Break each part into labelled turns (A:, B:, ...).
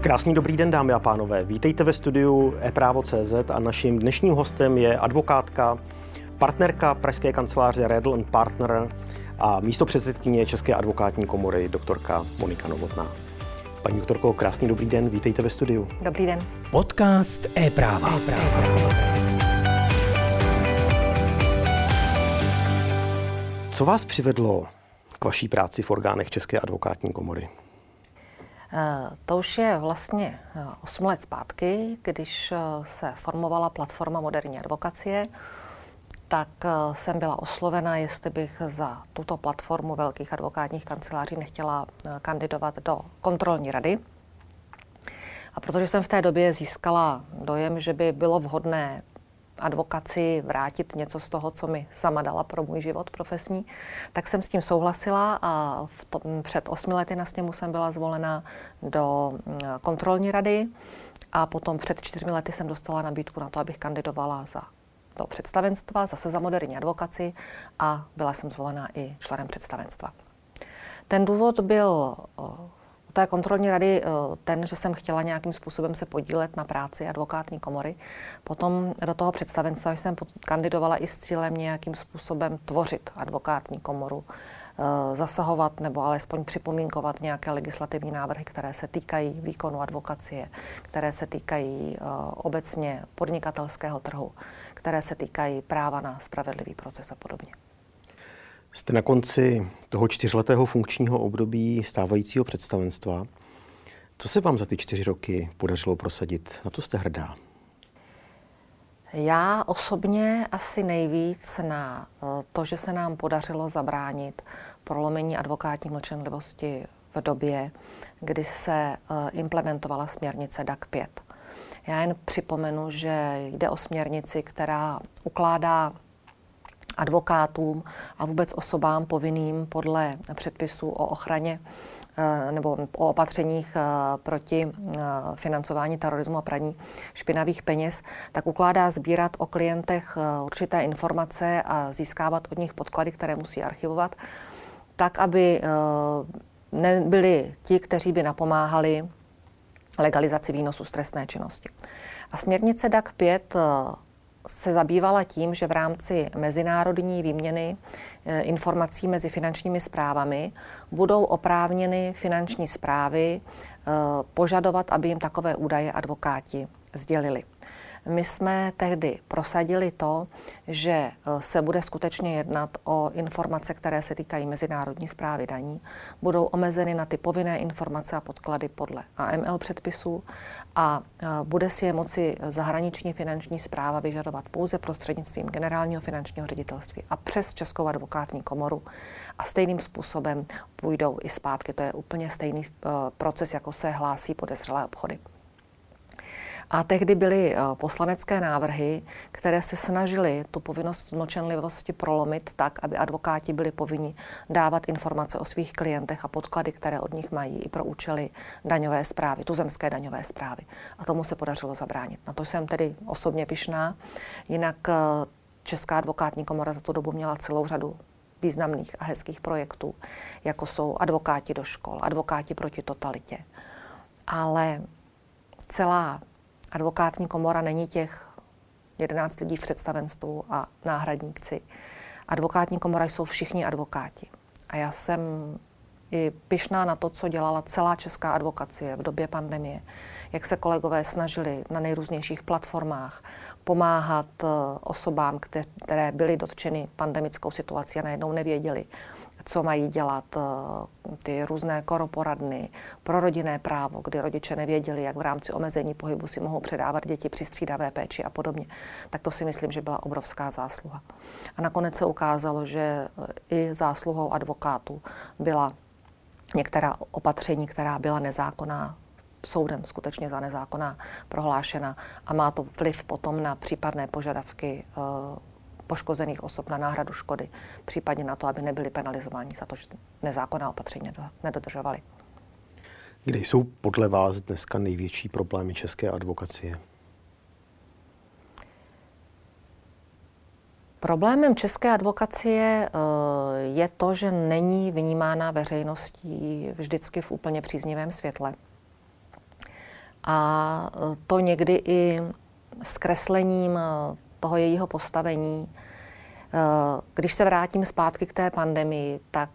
A: Krásný dobrý den, dámy a pánové. Vítejte ve studiu ePrávo.cz a naším dnešním hostem je advokátka, partnerka pražské kanceláře Redl Partner a místo předsedkyně České advokátní komory doktorka Monika Novotná. Paní doktorko, krásný dobrý den, vítejte ve studiu.
B: Dobrý den.
C: Podcast e-práva. e-práva.
A: Co vás přivedlo k vaší práci v orgánech České advokátní komory?
B: Eh, to už je vlastně 8 eh, let zpátky, když eh, se formovala platforma moderní advokacie, tak jsem byla oslovena, jestli bych za tuto platformu velkých advokátních kanceláří nechtěla kandidovat do kontrolní rady. A protože jsem v té době získala dojem, že by bylo vhodné advokaci vrátit něco z toho, co mi sama dala pro můj život profesní, tak jsem s tím souhlasila a v tom, před osmi lety na sněmu jsem byla zvolena do mm, kontrolní rady a potom před čtyřmi lety jsem dostala nabídku na to, abych kandidovala za do představenstva, zase za moderní advokaci a byla jsem zvolena i členem představenstva. Ten důvod byl té kontrolní rady eh, ten, že jsem chtěla nějakým způsobem se podílet na práci advokátní komory. Potom do toho představenstva jsem kandidovala i s cílem nějakým způsobem tvořit advokátní komoru, eh, zasahovat nebo alespoň připomínkovat nějaké legislativní návrhy, které se týkají výkonu advokacie, které se týkají eh, obecně podnikatelského trhu, které se týkají práva na spravedlivý proces a podobně.
A: Jste na konci toho čtyřletého funkčního období stávajícího představenstva. Co se vám za ty čtyři roky podařilo prosadit? Na to jste hrdá?
B: Já osobně asi nejvíc na eh, to, že se nám podařilo zabránit prolomení advokátní mlčenlivosti v době, kdy se eh, implementovala směrnice DAC 5. Já jen připomenu, že jde o směrnici, která ukládá advokátům a vůbec osobám povinným podle předpisů o ochraně eh, nebo o opatřeních eh, proti eh, financování terorismu a praní špinavých peněz, tak ukládá sbírat o klientech určité informace a získávat od nich podklady, které musí archivovat, tak, aby nebyli ti, kteří by napomáhali legalizaci výnosu z trestné činnosti. A směrnice DAC 5 se zabývala tím, že v rámci mezinárodní výměny eh, informací mezi finančními zprávami budou oprávněny finanční zprávy eh, požadovat, aby jim takové údaje advokáti sdělili. My jsme tehdy prosadili to, že eh, se bude skutečně jednat o informace, které se týkají mezinárodní zprávy daní, budou omezeny na ty povinné informace a podklady podle AML předpisů a eh, bude si je moci zahraniční finanční zpráva vyžadovat pouze prostřednictvím generálního finančního ředitelství a přes Českou advokátní komoru a stejným způsobem půjdou i zpátky. To je úplně stejný eh, proces, jako se hlásí podezřelé obchody. A tehdy byly eh, poslanecké návrhy, které se snažily tu povinnost mlčenlivosti prolomit tak, aby advokáti byli povinni dávat informace o svých klientech a podklady, které od nich mají i pro účely daňové zprávy, tuzemské daňové zprávy. A tomu se podařilo zabránit. Na to jsem tedy osobně pišná. Jinak eh, Česká advokátní komora za tu dobu měla celou řadu významných a hezkých projektů, jako jsou advokáti do škol, advokáti proti totalitě. Ale celá advokátní komora není těch 11 lidí v představenstvu a náhradníci. Advokátní komora jsou všichni advokáti. A já jsem i pyšná na to, co dělala celá česká advokacie v době pandemie. Jak se kolegové snažili na nejrůznějších platformách pomáhat eh, osobám, které byly dotčeny pandemickou situací a najednou nevěděli, co mají dělat eh, ty různé koroporadny, pro rodinné právo, kdy rodiče nevěděli, jak v rámci omezení pohybu si mohou předávat děti při střídavé péči a podobně. Tak to si myslím, že byla obrovská zásluha. A nakonec se ukázalo, že eh, i zásluhou advokátů byla některá opatření, která byla nezákonná, soudem skutečně za nezákonná prohlášena a má to vliv potom na případné požadavky uh, poškozených osob na náhradu škody, případně na to, aby nebyli penalizováni za to, že nezákonná opatření nedodržovali.
A: Kde jsou podle vás dneska největší problémy české advokacie?
B: Problémem české advokacie eh, je to, že není vnímána veřejností vždycky v úplně příznivém světle. a to někdy i zkreslením toho jejího postavení. Když se vrátím zpátky k té pandemii, tak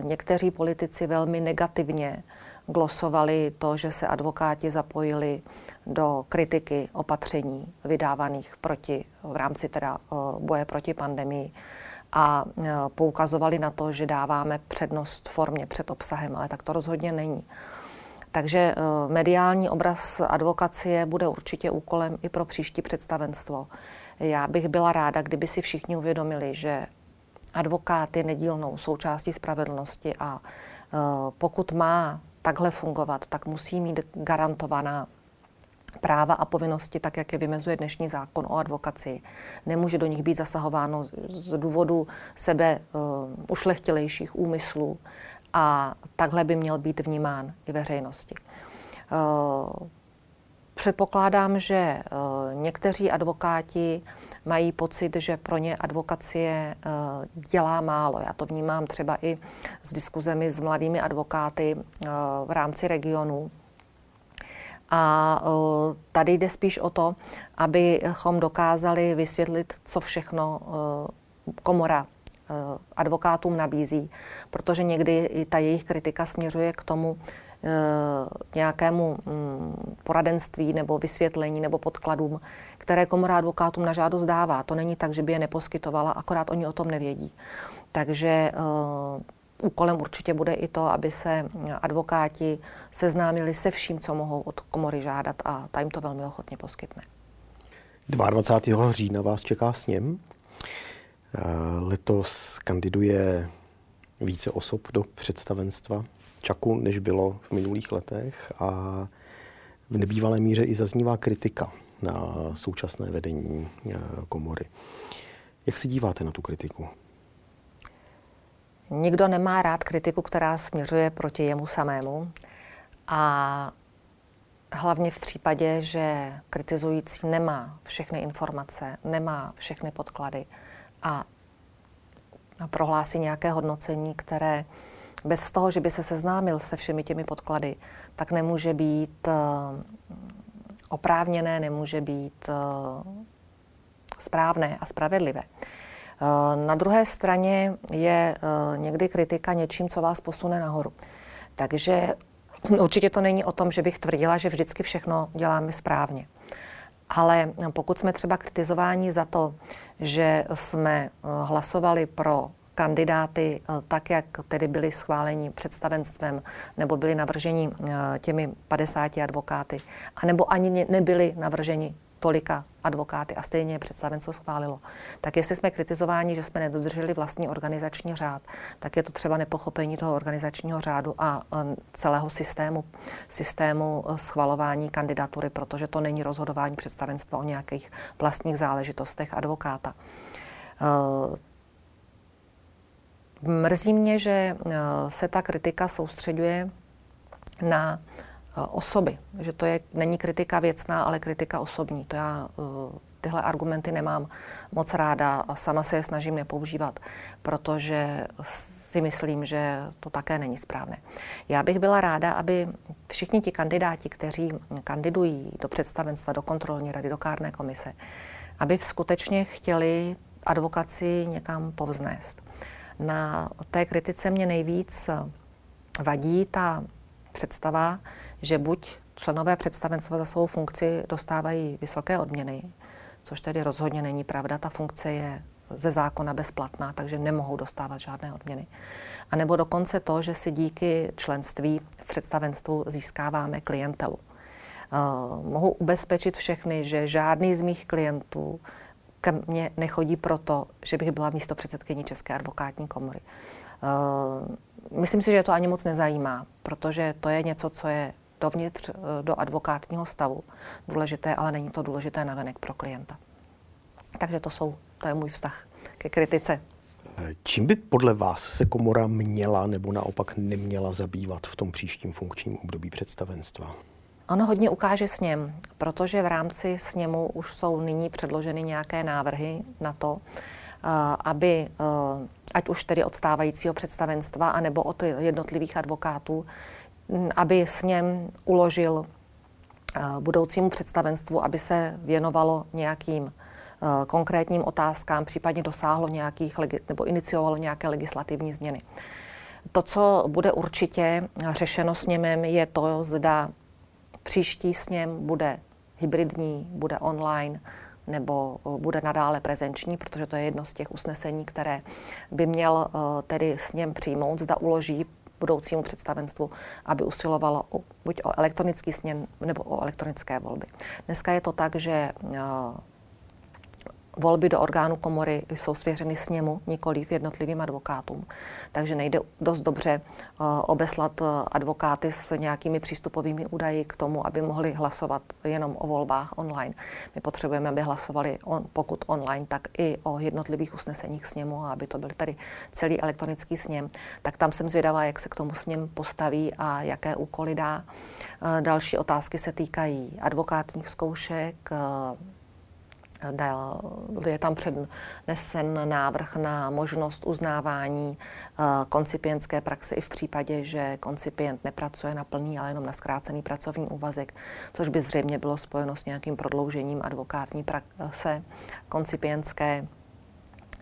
B: někteří politici velmi negativně glosovali to, že se advokáti zapojili do kritiky opatření vydávaných proti, v rámci teda boje proti pandemii a poukazovali na to, že dáváme přednost formě před obsahem, ale tak to rozhodně není. Takže eh, mediální obraz advokacie bude určitě úkolem i pro příští představenstvo. Já bych byla ráda, kdyby si všichni uvědomili, že advokát je nedílnou součástí spravedlnosti a eh, pokud má takhle fungovat, tak musí mít garantovaná práva a povinnosti, tak jak je vymezuje dnešní zákon o advokaci. Nemůže do nich být zasahováno z důvodu sebe uh, ušlechtilejších úmyslů a takhle by měl být vnímán i veřejnosti. Uh, Předpokládám, že uh, někteří advokáti mají pocit, že pro ně advokacie uh, dělá málo. Já to vnímám třeba i s diskuzemi s mladými advokáty v rámci regionu, a tady jde spíš o to, abychom dokázali vysvětlit, co všechno komora advokátům nabízí, protože někdy i ta jejich kritika směřuje k tomu, nějakému mm, poradenství nebo vysvětlení nebo podkladům, které komora advokátům na žádost dává. To není tak, že by je neposkytovala, akorát oni o tom nevědí. Takže úkolem určitě bude i to, aby se advokáti seznámili se vším, co mohou od komory žádat a ta jim to velmi ochotně poskytne.
A: 22. října vás čeká sněm. Eh, letos kandiduje více osob do představenstva Čaku, než bylo v minulých letech a v nebývalé míře i zaznívá kritika na současné vedení eh, komory. Jak se díváte na tu kritiku?
B: Nikdo nemá rád kritiku, která směřuje proti jemu samému. A hlavně v případě, že kritizující nemá všechny informace, nemá všechny podklady a prohlásí nějaké hodnocení, které bez toho, že by se seznámil se všemi těmi podklady, tak nemůže být eh, oprávněné, nemůže být eh, správné a spravedlivé. Eh, na druhé straně je někdy kritika něčím, co vás posune nahoru. Takže určitě to není o tom, že bych tvrdila, že vždycky všechno děláme správně. Ale pokud jsme třeba kritizováni za to, že jsme eh, hlasovali pro kandidáty tak, jak tedy byli schváleni představenstvem nebo byli navrženi těmi 50 advokáty, anebo ani nebyli navrženi tolika advokáty a stejně je představenstvo schválilo. Tak jestli jsme kritizováni, že jsme nedodrželi vlastní organizační řád, tak je to třeba nepochopení toho organizačního řádu a celého systému, systému e, schvalování kandidatury, protože to není rozhodování představenstva o nějakých vlastních záležitostech advokáta. E, mrzí mě, že e, se ta kritika soustředuje na Eh, osoby, že to je, není kritika věcná, ale kritika osobní. To já eh, tyhle argumenty nemám moc ráda a sama se je snažím nepoužívat, protože si myslím, že to také není správné. Já bych byla ráda, aby všichni ti kandidáti, kteří kandidují do představenstva, do kontrolní rady, do kárné komise, aby skutečně chtěli advokaci někam povznést. Na té kritice mě nejvíc vadí ta představa, že buď členové představenstva za svou funkci dostávají vysoké odměny, což tedy rozhodně není pravda. Ta funkce je ze zákona bezplatná, takže nemohou dostávat žádné odměny. A nebo dokonce to, že si díky členství v představenstvu získáváme klientelu. Uh, mohu ubezpečit všechny, že žádný z mých klientů ke mně nechodí proto, že bych byla místo předsedkyní České advokátní komory. Uh, myslím si, že to ani moc nezajímá, protože to je něco, co je dovnitř eh, do advokátního stavu důležité, ale není to důležité navenek pro klienta. Takže to jsou, to je můj vztah ke kritice.
A: Čím by podle vás se komora měla nebo naopak neměla zabývat v tom příštím funkčním období představenstva?
B: Ono hodně ukáže sněm, protože v rámci sněmu už jsou nyní předloženy nějaké návrhy na to, eh, aby eh, ať už tedy od stávajícího představenstva, anebo od jednotlivých advokátů, aby s něm uložil budoucímu představenstvu, aby se věnovalo nějakým konkrétním otázkám, případně dosáhlo nějakých nebo iniciovalo nějaké legislativní změny. To, co bude určitě řešeno s němem, je to, zda příští sněm bude hybridní, bude online, nebo bude nadále prezenční, protože to je jedno z těch usnesení, které by měl tedy sněm přijmout, zda uloží budoucímu představenstvu, aby usilovalo o, buď o elektronický sněm nebo o elektronické volby. Dneska je to tak, že volby do orgánu komory jsou svěřeny sněmu, nikoli v jednotlivým advokátům. Takže nejde dost dobře uh, obeslat uh, advokáty s nějakými přístupovými údaji k tomu, aby mohli hlasovat jenom o volbách online. My potřebujeme, aby hlasovali, on, pokud online, tak i o jednotlivých usneseních sněmu, a aby to byl tady celý elektronický sněm. Tak tam jsem zvědavá, jak se k tomu sněm postaví a jaké úkoly dá. Uh, další otázky se týkají advokátních zkoušek, je tam přednesen návrh na možnost uznávání eh, koncipientské praxe i v případě, že koncipient nepracuje na plný, ale jenom na zkrácený pracovní úvazek, což by zřejmě bylo spojeno s nějakým prodloužením advokátní praxe koncipientské.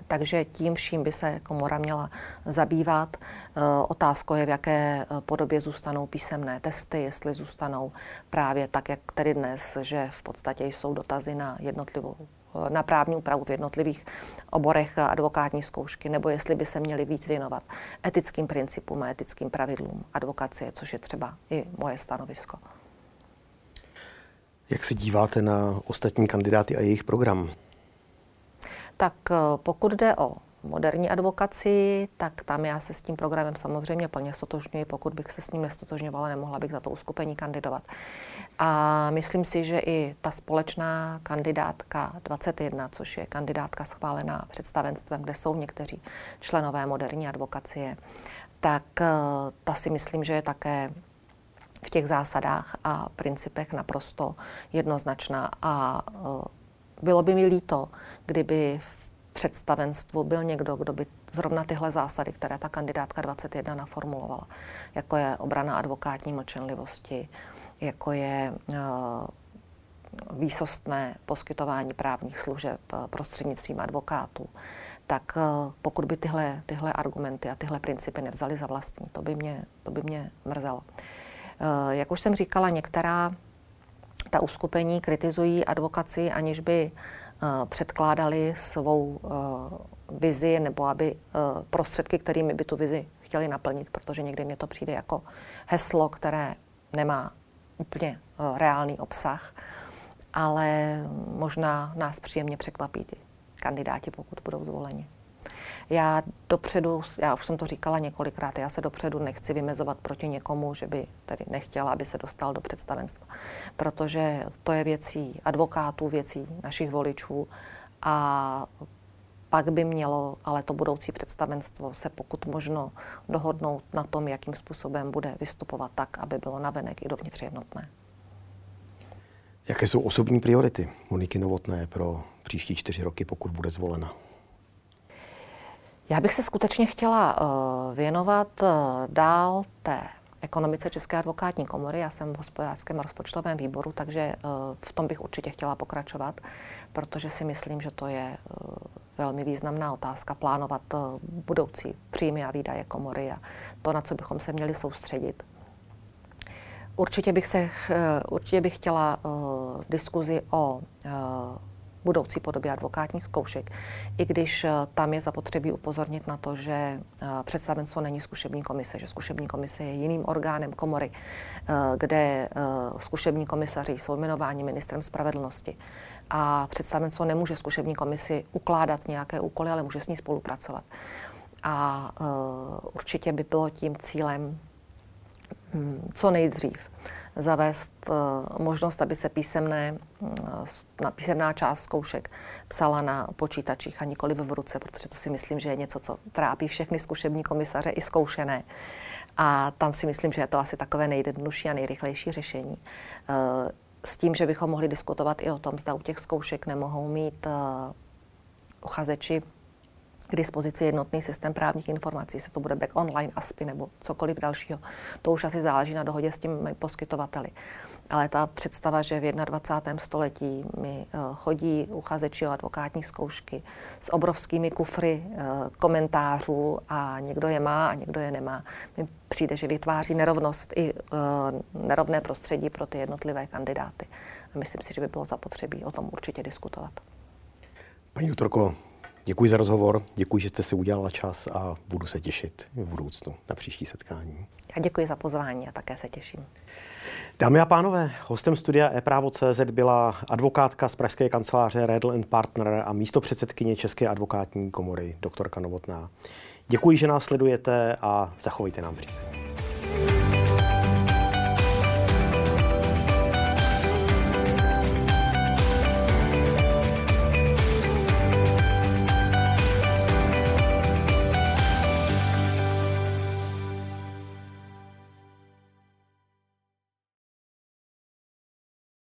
B: Takže tím vším by se komora měla zabývat. Eh, otázkou je, v jaké eh, podobě zůstanou písemné testy, jestli zůstanou právě tak, jak tedy dnes, že v podstatě jsou dotazy na jednotlivou eh, na právní úpravu v jednotlivých oborech advokátní zkoušky, nebo jestli by se měli víc věnovat etickým principům a etickým pravidlům advokacie, což je třeba i moje stanovisko.
A: Jak se díváte na ostatní kandidáty a jejich program?
B: Tak eh, pokud jde o moderní advokaci, tak tam já se s tím programem samozřejmě plně stotožňuji. Pokud bych se s ním nestotožňovala, nemohla bych za to uskupení kandidovat. A myslím si, že i ta společná kandidátka 21, což je kandidátka schválená představenstvem, kde jsou někteří členové moderní advokacie, tak eh, ta si myslím, že je také v těch zásadách a principech naprosto jednoznačná a eh, bylo by mi líto, kdyby v představenstvu byl někdo, kdo by zrovna tyhle zásady, které ta kandidátka 21 naformulovala, jako je obrana advokátní mlčenlivosti, jako je uh, výsostné poskytování právních služeb eh, prostřednictvím advokátů, tak uh, pokud by tyhle, tyhle argumenty a tyhle principy nevzali za vlastní, to by mě, to by mě mrzelo. Jak už jsem říkala, některá ta uskupení kritizují advokaci, aniž by uh, předkládali svou uh, vizi nebo aby uh, prostředky, kterými by tu vizi chtěli naplnit, protože někdy mě to přijde jako heslo, které nemá úplně reálný obsah, ale možná nás příjemně překvapí ty kandidáti, pokud budou zvoleni. Já dopředu, já už jsem to říkala několikrát, já se dopředu nechci vymezovat proti někomu, že by tedy nechtěla, aby se dostal do představenstva, protože to je věcí advokátů, věcí našich voličů a pak by mělo ale to budoucí představenstvo se pokud možno dohodnout na tom, jakým způsobem bude vystupovat tak, aby bylo navenek i dovnitř jednotné.
A: Jaké jsou osobní priority Moniky Novotné pro příští čtyři roky, pokud bude zvolena?
B: Já bych se skutečně chtěla uh, věnovat uh, dál té ekonomice České advokátní komory. Já jsem v hospodářském rozpočtovém výboru, takže uh, v tom bych určitě chtěla pokračovat, protože si myslím, že to je velmi významná otázka plánovat budoucí příjmy a výdaje komory a to, na co bychom se měli soustředit. Určitě bych, se, určitě bych chtěla diskuzi o budoucí podobě advokátních zkoušek, i když eh, tam je zapotřebí upozornit na to, že eh, představenstvo není zkušební komise, že zkušební komise je jiným orgánem komory, eh, kde zkušební komisaři jsou jmenováni ministrem spravedlnosti. A představenstvo nemůže zkušební komisi ukládat nějaké úkoly, ale může s ní spolupracovat. A určitě by bylo tím cílem hm, co nejdřív zavést eh, možnost, aby se písemné, eh, na písemná část zkoušek psala na počítačích a nikoli v ruce, protože to si myslím, že je něco, co trápí všechny zkušební komisaře i zkoušené. A tam si myslím, že je to asi takové nejjednodušší a nejrychlejší řešení. Eh, s tím, že bychom mohli diskutovat i o tom, zda u těch zkoušek nemohou mít uchazeči k dispozici jednotný systém právních informací, se to bude back online, ASPI nebo cokoliv dalšího. To už asi záleží na dohodě s těmi poskytovateli. Ale ta představa, že v 21. století mi eh, chodí uchazeči o advokátní zkoušky s obrovskými kufry eh, komentářů a někdo je má a někdo je nemá, mi přijde, že vytváří nerovnost i eh, nerovné prostředí pro ty jednotlivé kandidáty. A myslím si, že by bylo zapotřebí o tom určitě diskutovat.
A: Paní doktorko, Děkuji za rozhovor, děkuji, že jste si udělala čas a budu se těšit v budoucnu na příští setkání.
B: Já děkuji za pozvání a také se těším.
A: Dámy a pánové, hostem studia e-právo.cz byla advokátka z pražské kanceláře Redl Partner a místo předsedkyně České advokátní komory doktorka Novotná. Děkuji, že nás sledujete a zachovejte nám přízeň.